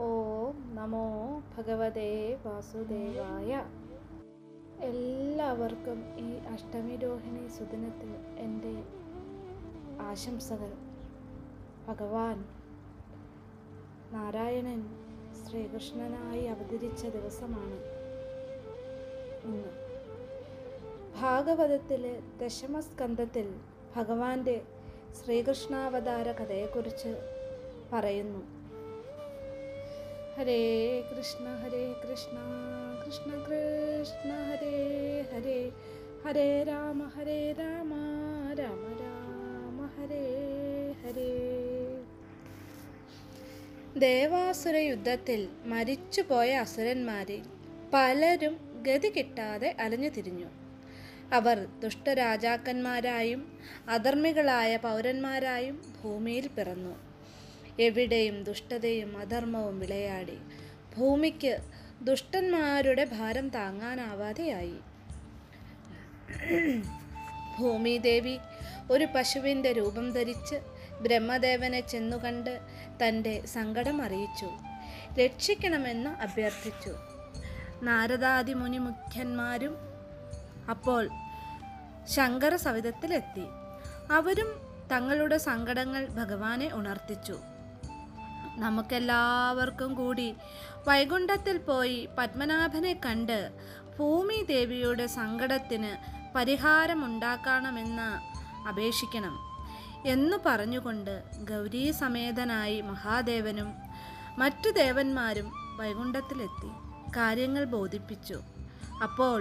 ഓം നമോ ഭഗവതേ വാസുദേവായ. എല്ലാവർക്കും ഈ അഷ്ടമി രോഹിണി സുദിനത്തിൽ എന്റെ ആശംസകൾ. ഭഗവാൻ നാരായണൻ ശ്രീകൃഷ്ണനായി അവതരിച്ച ദിവസമാണ് ഭാഗവതത്തിലെ ദശമസ്കന്ധത്തിൽ ഭഗവാന്റെ ശ്രീകൃഷ്ണാവതാര കഥയെക്കുറിച്ച് പറയുന്നു. ഹരേ കൃഷ്ണ ഹരേ കൃഷ്ണ കൃഷ്ണ കൃഷ്ണ ഹരേ ഹരേ ഹരേ രാമ ഹരേ രാമ രാമ രാമ ഹരേ ഹരേ ദേവാസുര യുദ്ധത്തിൽ മരിച്ചുപോയ അസുരന്മാരിൽ പലരും ഗതി കിട്ടാതെ അലഞ്ഞു തിരിഞ്ഞു. അവർ ദുഷ്ടരാജാക്കന്മാരായും അധർമ്മികളായ പൗരന്മാരായും ഭൂമിയിൽ പിറന്നു. എവിടെയും ദുഷ്ടതയും അധർമ്മവും വിളയാടി. ഭൂമിക്ക് ദുഷ്ടന്മാരുടെ ഭാരം താങ്ങാനാവാതെയായി. ഭൂമിദേവി ഒരു പശുവിന്റെ രൂപം ധരിച്ച് ബ്രഹ്മദേവനെ ചെന്നുകണ്ട് തന്റെ സങ്കടം അറിയിച്ചു. രക്ഷിക്കണമെന്ന് അഭ്യർത്ഥിച്ചു. നാരദാദി മുനി മുഖ്യന്മാരും അപ്പോൾ ശങ്കര സവിധത്തിലെത്തി അവരും തങ്ങളുടെ സങ്കടങ്ങൾ ഭഗവാനെ ഉണർത്തിച്ചു. നമുക്കെല്ലാവർക്കും കൂടി വൈകുണ്ഠത്തിൽ പോയി പത്മനാഭനെ കണ്ട് ഭൂമി ദേവിയുടെ സങ്കടത്തിന് പരിഹാരമുണ്ടാക്കണമെന്ന് അപേക്ഷിക്കണം എന്നു പറഞ്ഞുകൊണ്ട് ഗൗരീ സമേതനായി മഹാദേവനും മറ്റു ദേവന്മാരും വൈകുണ്ഠത്തിലെത്തി കാര്യങ്ങൾ ബോധിപ്പിച്ചു. അപ്പോൾ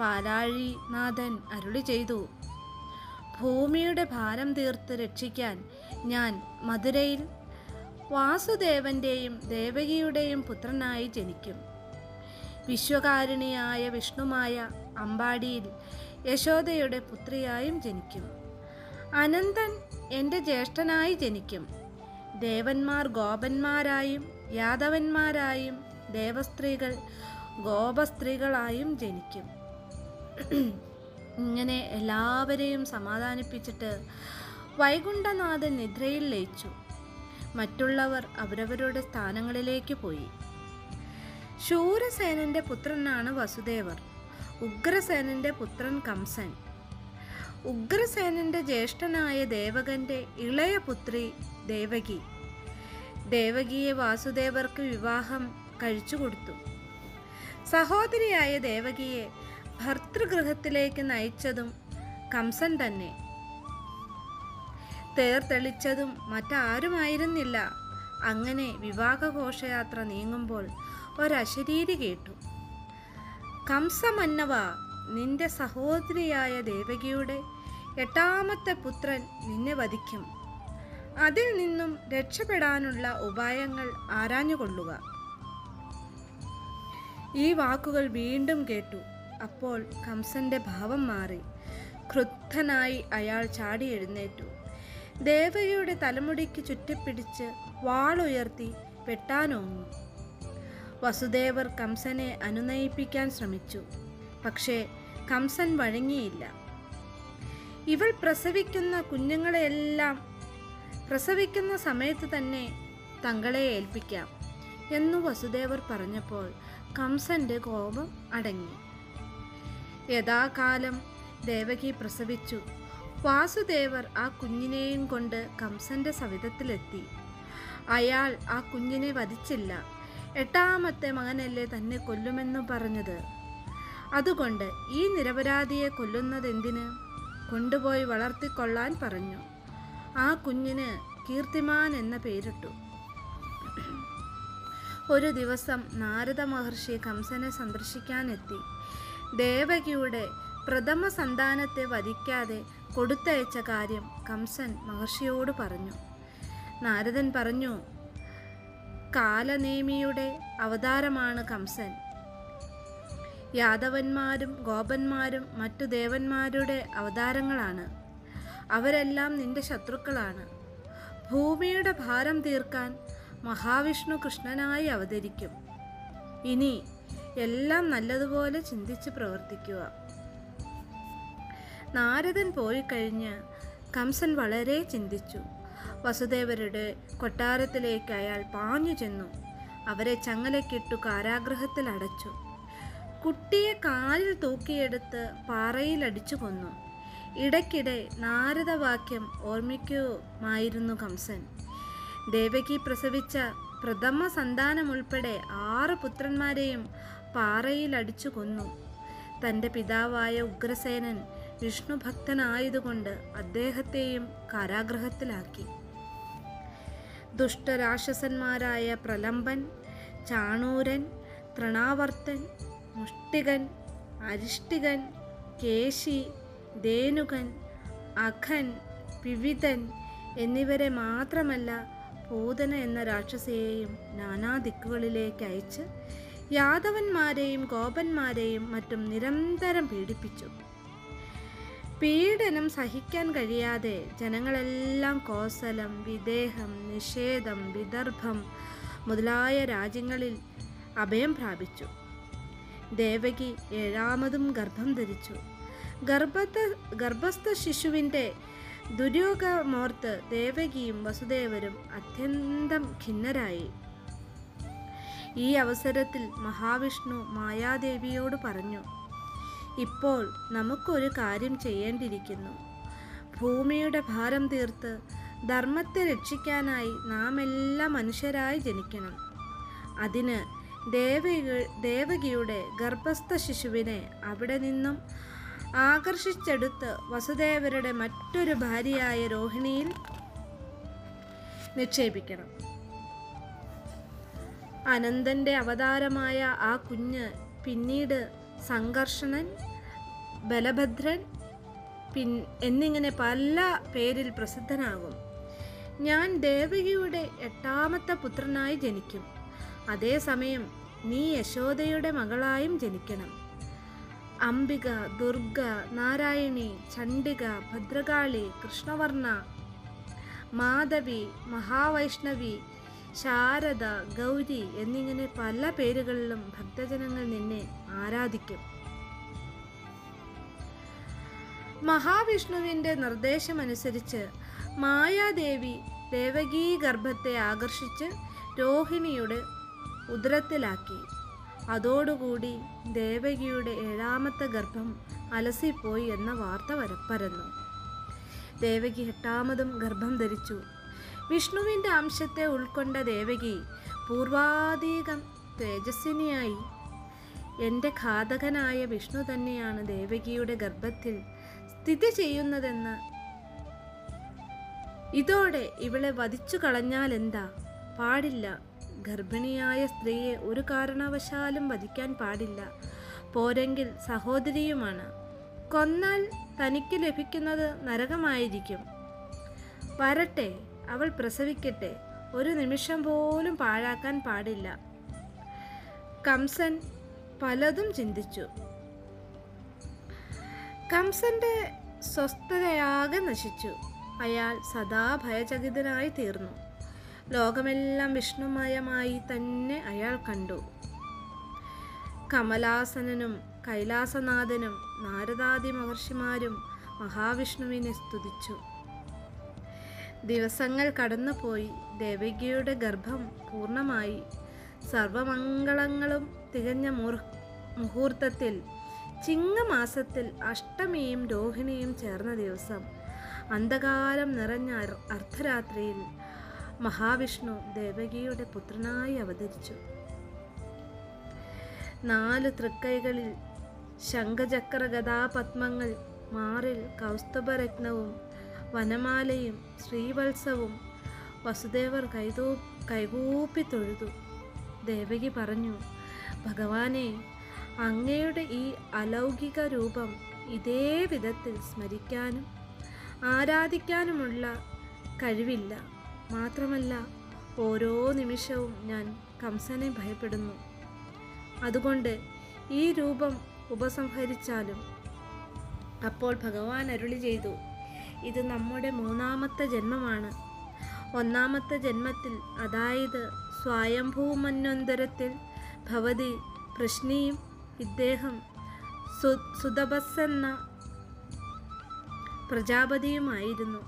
പാലാഴിനാഥൻ അരുളി ചെയ്തു ഭൂമിയുടെ ഭാരം തീർത്ത് രക്ഷിക്കാൻ ഞാൻ മധുരയിൽ വാസുദേവന്റെയും ദേവകിയുടെയും പുത്രനായി ജനിക്കും. വിശ്വകാരുണിയായ വിഷ്ണുമായ അമ്പാടിയിൽ യശോദയുടെ പുത്രിയായും ജനിക്കും. അനന്തൻ എന്റെ ജ്യേഷ്ഠനായി ജനിക്കും. ദേവന്മാർ ഗോപന്മാരായും യാദവന്മാരായും ദേവസ്ത്രീകൾ ഗോപസ്ത്രീകളായും ജനിക്കും. ഇങ്ങനെ എല്ലാവരെയും സമാധാനിപ്പിച്ചിട്ട് വൈകുണ്ഠനാഥൻ നിദ്രയിൽ ലയിച്ചു. മറ്റുള്ളവർ അവരവരുടെ സ്ഥാനങ്ങളിലേക്ക് പോയി. ശൂരസേനന്റെ പുത്രനാണ് വസുദേവർ. ഉഗ്രസേനന്റെ പുത്രൻ കംസൻ. ഉഗ്രസേനന്റെ ജ്യേഷ്ഠനായ ദേവകന്റെ ഇളയ പുത്രി ദേവകി. ദേവകിയെ വാസുദേവർക്ക് വിവാഹം കഴിച്ചു കൊടുത്തു. സഹോദരിയായ ദേവകിയെ ഭർതൃഗൃഹത്തിലേക്ക് നയിച്ചതും കംസൻ തന്നെ. തേർ തെളിച്ചതും മറ്റാരുമായിരുന്നില്ല. അങ്ങനെ വിവാഹഘോഷയാത്ര നീങ്ങുമ്പോൾ ഒരശരീരി കേട്ടു. കംസമന്നവ നിന്റെ സഹോദരിയായ ദേവകിയുടെ എട്ടാമത്തെ പുത്രൻ നിന്നെ വധിക്കും. അതിൽ നിന്നും രക്ഷപ്പെടാനുള്ള ഉപായങ്ങൾ ആരാഞ്ഞുകൊള്ളുക? ഈ വാക്കുകൾ വീണ്ടും കേട്ടു. അപ്പോൾ കംസന്റെ ഭാവം മാറി. ക്രുദ്ധനായി അയാൾ ചാടി എഴുന്നേറ്റു. ദേവകിയുടെ തലമുടിക്ക് ചുറ്റിപ്പിടിച്ച് വാളുയർത്തി വെട്ടാനോങ്ങി. വസുദേവർ കംസനെ അനുനയിപ്പിക്കാൻ ശ്രമിച്ചു. പക്ഷേ കംസൻ വഴങ്ങിയില്ല. ഇവൾ പ്രസവിക്കുന്ന കുഞ്ഞുങ്ങളെയെല്ലാം പ്രസവിക്കുന്ന സമയത്ത് തന്നെ തങ്ങളെ ഏൽപ്പിക്കാം എന്നു വസുദേവർ പറഞ്ഞപ്പോൾ കംസന്റെ കോപം അടങ്ങി. യഥാകാലം ദേവകി പ്രസവിച്ചു. വാസുദേവർ ആ കുഞ്ഞിനെയും കൊണ്ട് കംസന്റെ സവിധത്തിലെത്തി. അയാൾ ആ കുഞ്ഞിനെ വധിച്ചില്ല. എട്ടാമത്തെ മകനല്ലേ തന്നെ കൊല്ലുമെന്നു പറഞ്ഞത്. അതുകൊണ്ട് ഈ നിരപരാധിയെ കൊല്ലുന്നതെന്തിന്? കൊണ്ടുപോയി വളർത്തിക്കൊള്ളാൻ പറഞ്ഞു. ആ കുഞ്ഞിന് കീർത്തിമാൻ എന്ന പേരിട്ടു. ഒരു ദിവസം നാരദ മഹർഷി കംസനെ സന്ദർശിക്കാനെത്തി. ദേവകിയുടെ പ്രഥമ സന്താനത്തെ വധിക്കാതെ കൊടുത്തയച്ച കാര്യം കംസൻ മഹർഷിയോട് പറഞ്ഞു. നാരദൻ പറഞ്ഞു കാലനേമിയുടെ അവതാരമാണ് കംസൻ. യാദവന്മാരും ഗോപന്മാരും മറ്റു ദേവന്മാരുടെ അവതാരങ്ങളാണ്. അവരെല്ലാം നിന്റെ ശത്രുക്കളാണ്. ഭൂമിയുടെ ഭാരം തീർക്കാൻ മഹാവിഷ്ണു കൃഷ്ണനായി അവതരിക്കും. ഇനി എല്ലാം നല്ലതുപോലെ ചിന്തിച്ച് പ്രവർത്തിക്കുക. നാരദൻ പോയി കഴിഞ്ഞ് കംസൻ വളരെ ചിന്തിച്ചു. വസുദേവരുടെ കൊട്ടാരത്തിലേക്ക് അയാൾ പാഞ്ഞു ചെന്നു. അവരെ ചങ്ങലക്കിട്ടു കാരാഗ്രഹത്തിൽ അടച്ചു. കുട്ടിയെ കാലിൽ തൂക്കിയെടുത്ത് പാറയിലടിച്ചു കൊന്നു. ഇടയ്ക്കിടെ നാരദവാക്യം ഓർമ്മിക്കുമായിരുന്നു കംസൻ. ദേവകി പ്രസവിച്ച പ്രഥമ സന്താനമുൾപ്പെടെ ആറ് പുത്രന്മാരെയും പാറയിലടിച്ചു കൊന്നു. തന്റെ പിതാവായ ഉഗ്രസേനൻ വിഷ്ണു ഭക്തനായതുകൊണ്ട് അദ്ദേഹത്തെയും കാരാഗ്രഹത്തിലാക്കി. ദുഷ്ടരാക്ഷസന്മാരായ പ്രലംബൻ ചാണൂരൻ തൃണാവർത്തൻ മുഷ്ടികൻ അരിഷ്ടികൻ കേശി ധേനുകൻ അഖൻ പിവിതൻ എന്നിവരെ മാത്രമല്ല പൂതന എന്ന രാക്ഷസിയെയും നാനാ ദിക്കുകളിലേക്ക് അയച്ച് യാദവന്മാരെയും ഗോപന്മാരെയും മറ്റും നിരന്തരം പീഡിപ്പിച്ചു. പീഡനം സഹിക്കാൻ കഴിയാതെ ജനങ്ങളെല്ലാം കോസലം വിദേഹം നിഷേധം വിദർഭം മുതലായ രാജ്യങ്ങളിൽ അഭയം പ്രാപിച്ചു. ദേവകി ഏഴാമതും ഗർഭം ധരിച്ചു. ഗർഭത്ത ഗർഭസ്ഥ ശിശുവിന്റെ ദുര്യോഗമോർത്ത് ദേവകിയും വസുദേവരും അത്യന്തം ഖിന്നരായി. ഈ അവസരത്തിൽ മഹാവിഷ്ണു മായാദേവിയോട് പറഞ്ഞു ഇപ്പോൾ നമുക്കൊരു കാര്യം ചെയ്യേണ്ടിയിരിക്കുന്നു. ഭൂമിയുടെ ഭാരം തീർത്ത് ധർമ്മത്തെ രക്ഷിക്കാനായി നാം എല്ലാ മനുഷ്യരായി ജനിക്കണം. അതിന് ദേവിക ദേവകിയുടെ ഗർഭസ്ഥ ശിശുവിനെ അവിടെ നിന്നും ആകർഷിച്ചെടുത്ത് വസുദേവരുടെ മറ്റൊരു ഭാര്യയായ രോഹിണിയിൽ നിക്ഷേപിക്കണം. അനന്തന്റെ അവതാരമായ ആ കുഞ്ഞ് പിന്നീട് സംഘർഷണൻ ബലഭദ്രൻ പിൻ എന്നിങ്ങനെ പല പേരിൽ പ്രസിദ്ധനാകും. ഞാൻ ദേവകിയുടെ എട്ടാമത്തെ പുത്രനായി ജനിക്കും. അതേസമയം നീ യശോദയുടെ മകളായും ജനിക്കണം. അംബിക ദുർഗ നാരായണി ചണ്ഡിക ഭദ്രകാളി കൃഷ്ണവർണ മാധവി മഹാവൈഷ്ണവി ശാരദ ഗൗരി എന്നിങ്ങനെ പല പേരുകളിലും ഭക്തജനങ്ങൾ നിന്നെ ആരാധിക്കും. മഹാവിഷ്ണുവിന്റെ നിർദ്ദേശമനുസരിച്ച് മായാദേവി ദേവകീ ഗർഭത്തെ ആകർഷിച്ച് രോഹിണിയുടെ ഉദരത്തിലാക്കി. അതോടുകൂടി ദേവകിയുടെ ഏഴാമത്തെ ഗർഭം അലസിപ്പോയി എന്ന വാർത്ത വര ദേവകി എട്ടാമതും ഗർഭം ധരിച്ചു. വിഷ്ണുവിന്റെ അംശത്തെ ഉൾക്കൊണ്ട ദേവകി പൂർവാധികം തേജസ്വിനിയായി എന്റെ ഘാതകനായ വിഷ്ണു തന്നെയാണ് ദേവകിയുടെ ഗർഭത്തിൽ സ്ഥിതി ചെയ്യുന്നതെന്ന്. ഇതോടെ ഇവളെ വധിച്ചു കളഞ്ഞാൽ എന്താ? പാടില്ല. ഗർഭിണിയായ സ്ത്രീയെ ഒരു കാരണവശാലും വധിക്കാൻ പാടില്ല. പോരെങ്കിൽ സഹോദരിയുമാണ്. കൊന്നാൽ തനിക്ക് ലഭിക്കുന്നത് നരകമായിരിക്കും. വരട്ടെ അവൾ പ്രസവിക്കട്ടെ. ഒരു നിമിഷം പോലും പാഴാക്കാൻ പാടില്ല. കംസൻ പലതും ചിന്തിച്ചു. കംസന്റെ സ്വസ്ഥതയാകെ നശിച്ചു. അയാൾ സദാ ഭയചകിതനായി തീർന്നു. ലോകമെല്ലാം വിഷ്ണുമയമായി തന്നെ അയാൾ കണ്ടു. കമലാസനനും കൈലാസനാഥനും നാരദാദി മഹർഷിമാരും മഹാവിഷ്ണുവിനെ സ്തുതിച്ചു. ദിവസങ്ങൾ കടന്നുപോയി. ദേവികയുടെ ഗർഭം പൂർണമായി. സർവമംഗളങ്ങളും തികഞ്ഞ മുഹൂർത്തത്തിൽ ചിങ്ങമാസത്തിൽ അഷ്ടമിയും രോഹിണിയും ചേർന്ന ദിവസം അന്ധകാരം നിറഞ്ഞ അർ- അർദ്ധരാത്രിയിൽ മഹാവിഷ്ണു ദേവകിയുടെ പുത്രനായി അവതരിച്ചു. നാല് തൃക്കൈകളിൽ ശംഖചക്ര ഗതാപത്മങ്ങൾ മാറിൽ കൗസ്തുഭരത്നവും വനമാലയും ശ്രീവത്സവും വസുദേവർ കൈതൂ കൈകൂപ്പി തൊഴുതു. ദേവകി പറഞ്ഞു ഭഗവാനെ അങ്ങയുടെ ഈ അലൗകിക രൂപം ഇതേ വിധത്തിൽ സ്മരിക്കാനും ആരാധിക്കാനുമുള്ള കഴിവില്ല. മാത്രമല്ല ഓരോ നിമിഷവും ഞാൻ കംസനെ ഭയപ്പെടുന്നു. അതുകൊണ്ട് ഈ രൂപം ഉപസംഹരിച്ചാലും അപ്പോൾ ഭഗവാൻ അരുളി ചെയ്തു ഇത് നമ്മുടെ മൂന്നാമത്തെ ജന്മമാണ്. ഒന്നാമത്തെ ജന്മത്തിൽ അതായത് സ്വയംഭൂമന്വന്തരത്തിൽ ഭവതി പ്രശ്നിയും ഇദ്ദേഹം സു സുതപസ്സെന്ന പ്രജാപതിയുമായിരുന്നു.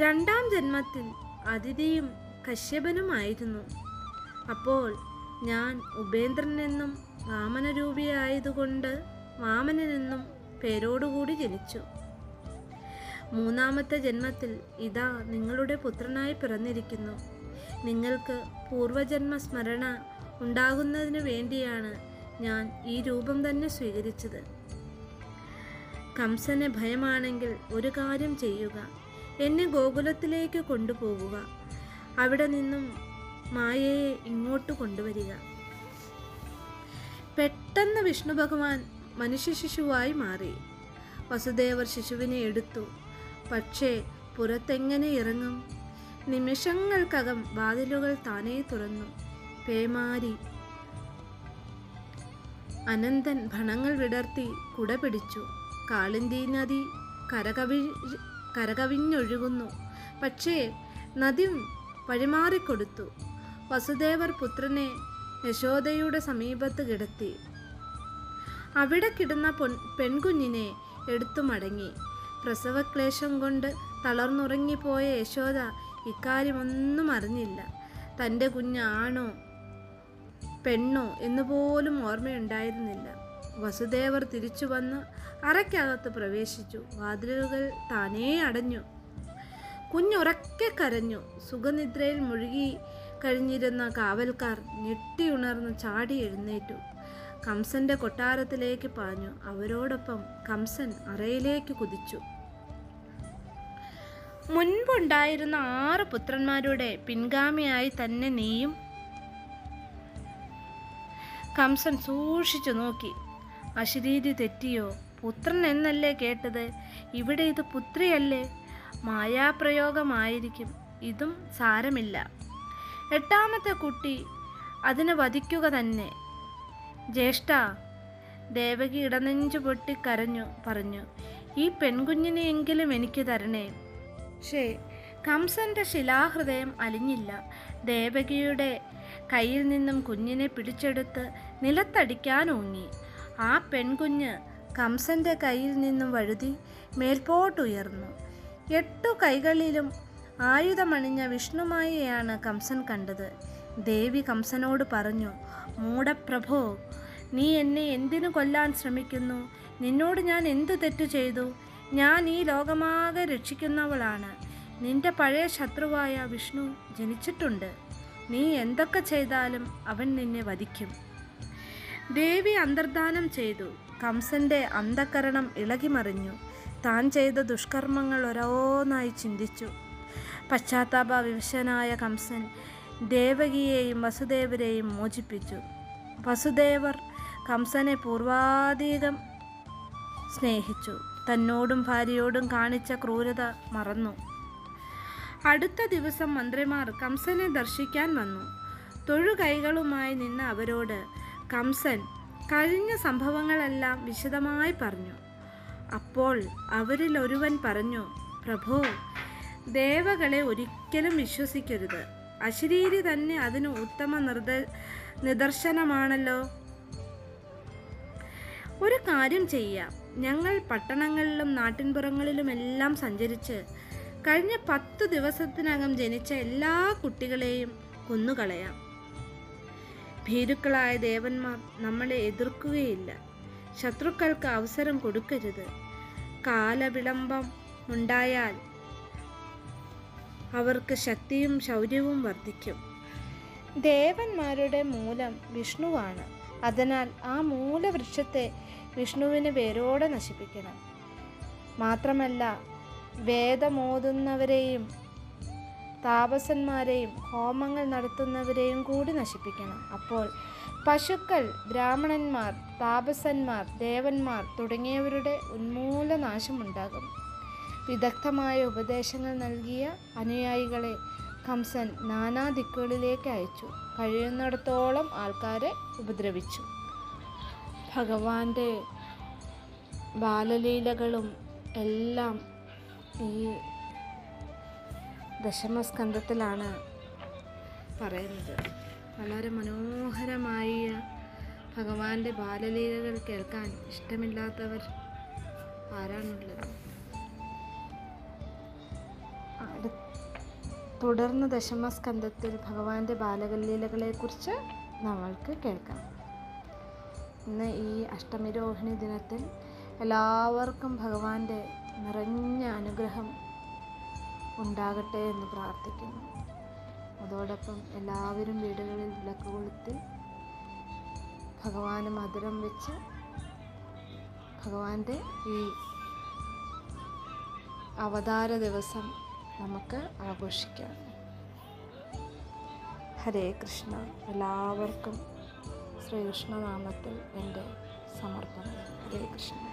രണ്ടാം ജന്മത്തിൽ അതിഥിയും കശ്യപനുമായിരുന്നു. അപ്പോൾ ഞാൻ ഉപേന്ദ്രനെന്നും വാമനരൂപിയായതുകൊണ്ട് വാമനെന്നും പേരോടുകൂടി ജനിച്ചു. മൂന്നാമത്തെ ജന്മത്തിൽ ഇതാ നിങ്ങളുടെ പുത്രനായി പിറന്നിരിക്കുന്നു. നിങ്ങൾക്ക് പൂർവജന്മ സ്മരണ ഉണ്ടാകുന്നതിന് വേണ്ടിയാണ് ഞാൻ ഈ രൂപം തന്നെ സ്വീകരിച്ചത്. കംസന് ഭയമാണെങ്കിൽ ഒരു കാര്യം ചെയ്യുക എന്നെ ഗോകുലത്തിലേക്ക് കൊണ്ടുപോകുക അവിടെ നിന്നും മായയെ ഇങ്ങോട്ട് കൊണ്ടുവരിക. പെട്ടെന്ന് വിഷ്ണു ഭഗവാൻ മനുഷ്യ ശിശുവായി മാറി. വസുദേവർ ശിശുവിനെ എടുത്തു. പക്ഷേ പുറത്തെങ്ങനെ ഇറങ്ങും? നിമിഷങ്ങൾക്കകം വാതിലുകൾ താനേ തുറന്നു. പേമാരി അനന്തൻ ഭണങ്ങൾ വിടർത്തി കുട പിടിച്ചു കാളിന്തി നദി കരകവി കരകവിഞ്ഞൊഴുകുന്നു. പക്ഷേ നദി വഴിമാറിക്കൊടുത്തു. വസുദേവർ പുത്രനെ യശോദയുടെ സമീപത്ത് കിടത്തി. അവിടെ കിടന്ന പൊൻ പെൺകുഞ്ഞിനെ എടുത്തു മടങ്ങി. പ്രസവക്ലേശം കൊണ്ട് തളർന്നുറങ്ങിപ്പോയ യശോദ ഇക്കാര്യമൊന്നും അറിഞ്ഞില്ല. തന്റെ കുഞ്ഞ് ആണോ പെണ്ണോ എന്നുപോലും ഓർമ്മയുണ്ടായിരുന്നില്ല. വസുദേവർ തിരിച്ചു വന്ന് അറയ്ക്കകത്ത് പ്രവേശിച്ചു. വാതിലുകൾ താനേ അടഞ്ഞു. കുഞ്ഞുറക്കെ കരഞ്ഞു. സുഖനിദ്രയിൽ മുഴുകി കഴിഞ്ഞിരുന്ന കാവൽക്കാർ ഞെട്ടിയുണർന്ന് ചാടി എഴുന്നേറ്റു. കംസന്റെ കൊട്ടാരത്തിലേക്ക് പാഞ്ഞു. അവരോടൊപ്പം കംസൻ അറയിലേക്ക് കുതിച്ചു. മുൻപുണ്ടായിരുന്ന ആറ് പുത്രന്മാരുടെ പിൻഗാമിയായി തന്നെ നീയും കംസൻ സൂക്ഷിച്ചു നോക്കി. അശരീരി തെറ്റിയോ? പുത്രൻ എന്നല്ലേ കേട്ടത്? ഇവിടെ ഇത് പുത്രിയല്ലേ? മായാപ്രയോഗമായിരിക്കും. ഇതും സാരമില്ല. എട്ടാമത്തെ കുട്ടി അതിനെ വധിക്കുക തന്നെ. ജ്യേഷ്ഠ ദേവകി ഇടനെഞ്ചു പൊട്ടി കരഞ്ഞു പറഞ്ഞു ഈ പെൺകുഞ്ഞിനെയെങ്കിലും എനിക്ക് തരണേ. പക്ഷേ കംസന്റെ ശിലാഹൃദയം അലിഞ്ഞില്ല. ദേവകിയുടെ കയ്യിൽ നിന്നും കുഞ്ഞിനെ പിടിച്ചെടുത്ത് നിലത്തടിക്കാൻ ഊങ്ങി ആ പെൺകുഞ്ഞ് കംസന്റെ കയ്യിൽ നിന്നും വഴുതി മേൽപോട്ടുയർന്നു. എട്ടു കൈകളിലും ആയുധമണിഞ്ഞ വിഷ്ണുമായയാണ് കംസൻ കണ്ടത്. ദേവി കംസനോട് പറഞ്ഞു മൂടപ്രഭോ നീ എന്നെ എന്തിനു കൊല്ലാൻ ശ്രമിക്കുന്നു? നിന്നോട് ഞാൻ എന്തു തെറ്റു ചെയ്തു? ഞാൻ ഈ ലോകമാകെ രക്ഷിക്കുന്നവളാണ്. നിന്റെ പഴയ ശത്രുവായ വിഷ്ണു ജനിച്ചിട്ടുണ്ട്. നീ എന്തൊക്കെ ചെയ്താലും അവൻ നിന്നെ വധിക്കും. ദേവി അന്തർദാനം ചെയ്തു. കംസന്റെ അന്ധകരണം ഇളകിമറിഞ്ഞു. താൻ ചെയ്ത ദുഷ്കർമ്മങ്ങൾ ഓരോന്നായി ചിന്തിച്ചു. പശ്ചാത്താപ വിവശനായ കംസൻ ദേവകിയെയും വസുദേവരെയും മോചിപ്പിച്ചു. വസുദേവർ കംസനെ പൂർവാധികം സ്നേഹിച്ചു. തന്നോടും ഭാര്യയോടും കാണിച്ച ക്രൂരത മറന്നു. അടുത്ത ദിവസം മന്ത്രിമാർ കംസനെ ദർശിക്കാൻ വന്നു. തൊഴുകൈകളുമായി നിന്ന അവരോട് കംസൻ കഴിഞ്ഞ സംഭവങ്ങളെല്ലാം വിശദമായി പറഞ്ഞു. അപ്പോൾ അവരിൽ ഒരുവൻ പറഞ്ഞു പ്രഭു ദേവകളെ ഒരിക്കലും വിശ്വസിക്കരുത്. അശരീരി തന്നെ അതിന് ഉത്തമ നിർദ നിദർശനമാണല്ലോ. ഒരു കാര്യം ചെയ്യാം. ഞങ്ങൾ പട്ടണങ്ങളിലും നാട്ടിൻപുറങ്ങളിലുമെല്ലാം സഞ്ചരിച്ച് കഴിഞ്ഞ പത്ത് ദിവസത്തിനകം ജനിച്ച എല്ലാ കുട്ടികളെയും കൊന്നുകളയാം. ഭീരുക്കളായ ദേവന്മാർ നമ്മളെ എതിർക്കുകയില്ല. ശത്രുക്കൾക്ക് അവസരം കൊടുക്കരുത്. കാലവിളംബം ഉണ്ടായാൽ അവർക്ക് ശക്തിയും ശൗര്യവും വർദ്ധിക്കും. ദേവന്മാരുടെ മൂലം വിഷ്ണുവാണ്. അതിനാൽ ആ മൂലവൃക്ഷത്തെ വിഷ്ണുവിന് വേരോടെ നശിപ്പിക്കണം. മാത്രമല്ല വേദമോതുന്നവരെയും താപസന്മാരെയും ഹോമങ്ങൾ നടത്തുന്നവരെയും കൂടി നശിപ്പിക്കണം. അപ്പോൾ പശുക്കൾ ബ്രാഹ്മണന്മാർ താപസന്മാർ ദേവന്മാർ തുടങ്ങിയവരുടെ ഉന്മൂലനാശമുണ്ടാകും. വിദഗ്ധമായ ഉപദേശങ്ങൾ നൽകിയ അനുയായികളെ കംസൻ നാനാ ദിക്കുകളിലേക്ക് അയച്ചു. കഴിയുന്നിടത്തോളം ആൾക്കാരെ ഉപദ്രവിച്ചു. ഭഗവാന്റെ ബാലലീലകളും എല്ലാം ഈ ദശമസ്കന്ധത്തിലാണ് പറയുന്നത്. വളരെ മനോഹരമായ ഭഗവാന്റെ ബാലലീലകൾ കേൾക്കാൻ ഇഷ്ടമില്ലാത്തവർ ആരാണുള്ളത്? തുടർന്ന് ദശമസ്കന്ധത്തിൽ ഭഗവാന്റെ ബാലലീലകളെക്കുറിച്ച് നമ്മൾക്ക് കേൾക്കാം. ഇന്ന് ഈ അഷ്ടമിരോഹിണി ദിനത്തിൽ എല്ലാവർക്കും ഭഗവാന്റെ നിറഞ്ഞ അനുഗ്രഹം ഉണ്ടാകട്ടെ എന്ന് പ്രാർത്ഥിക്കുന്നു. അതോടൊപ്പം എല്ലാവരും വീടുകളിൽ വിളക്ക് കൊളുത്തി ഭഗവാന് മധുരം വെച്ച് ഭഗവാന്റെ ഈ അവതാര ദിവസം നമുക്ക് ആഘോഷിക്കാം. ഹരേ കൃഷ്ണ. എല്ലാവർക്കും ശ്രീകൃഷ്ണനാമത്തിൽ എന്റെ സമർപ്പണം. ഹരേ കൃഷ്ണ.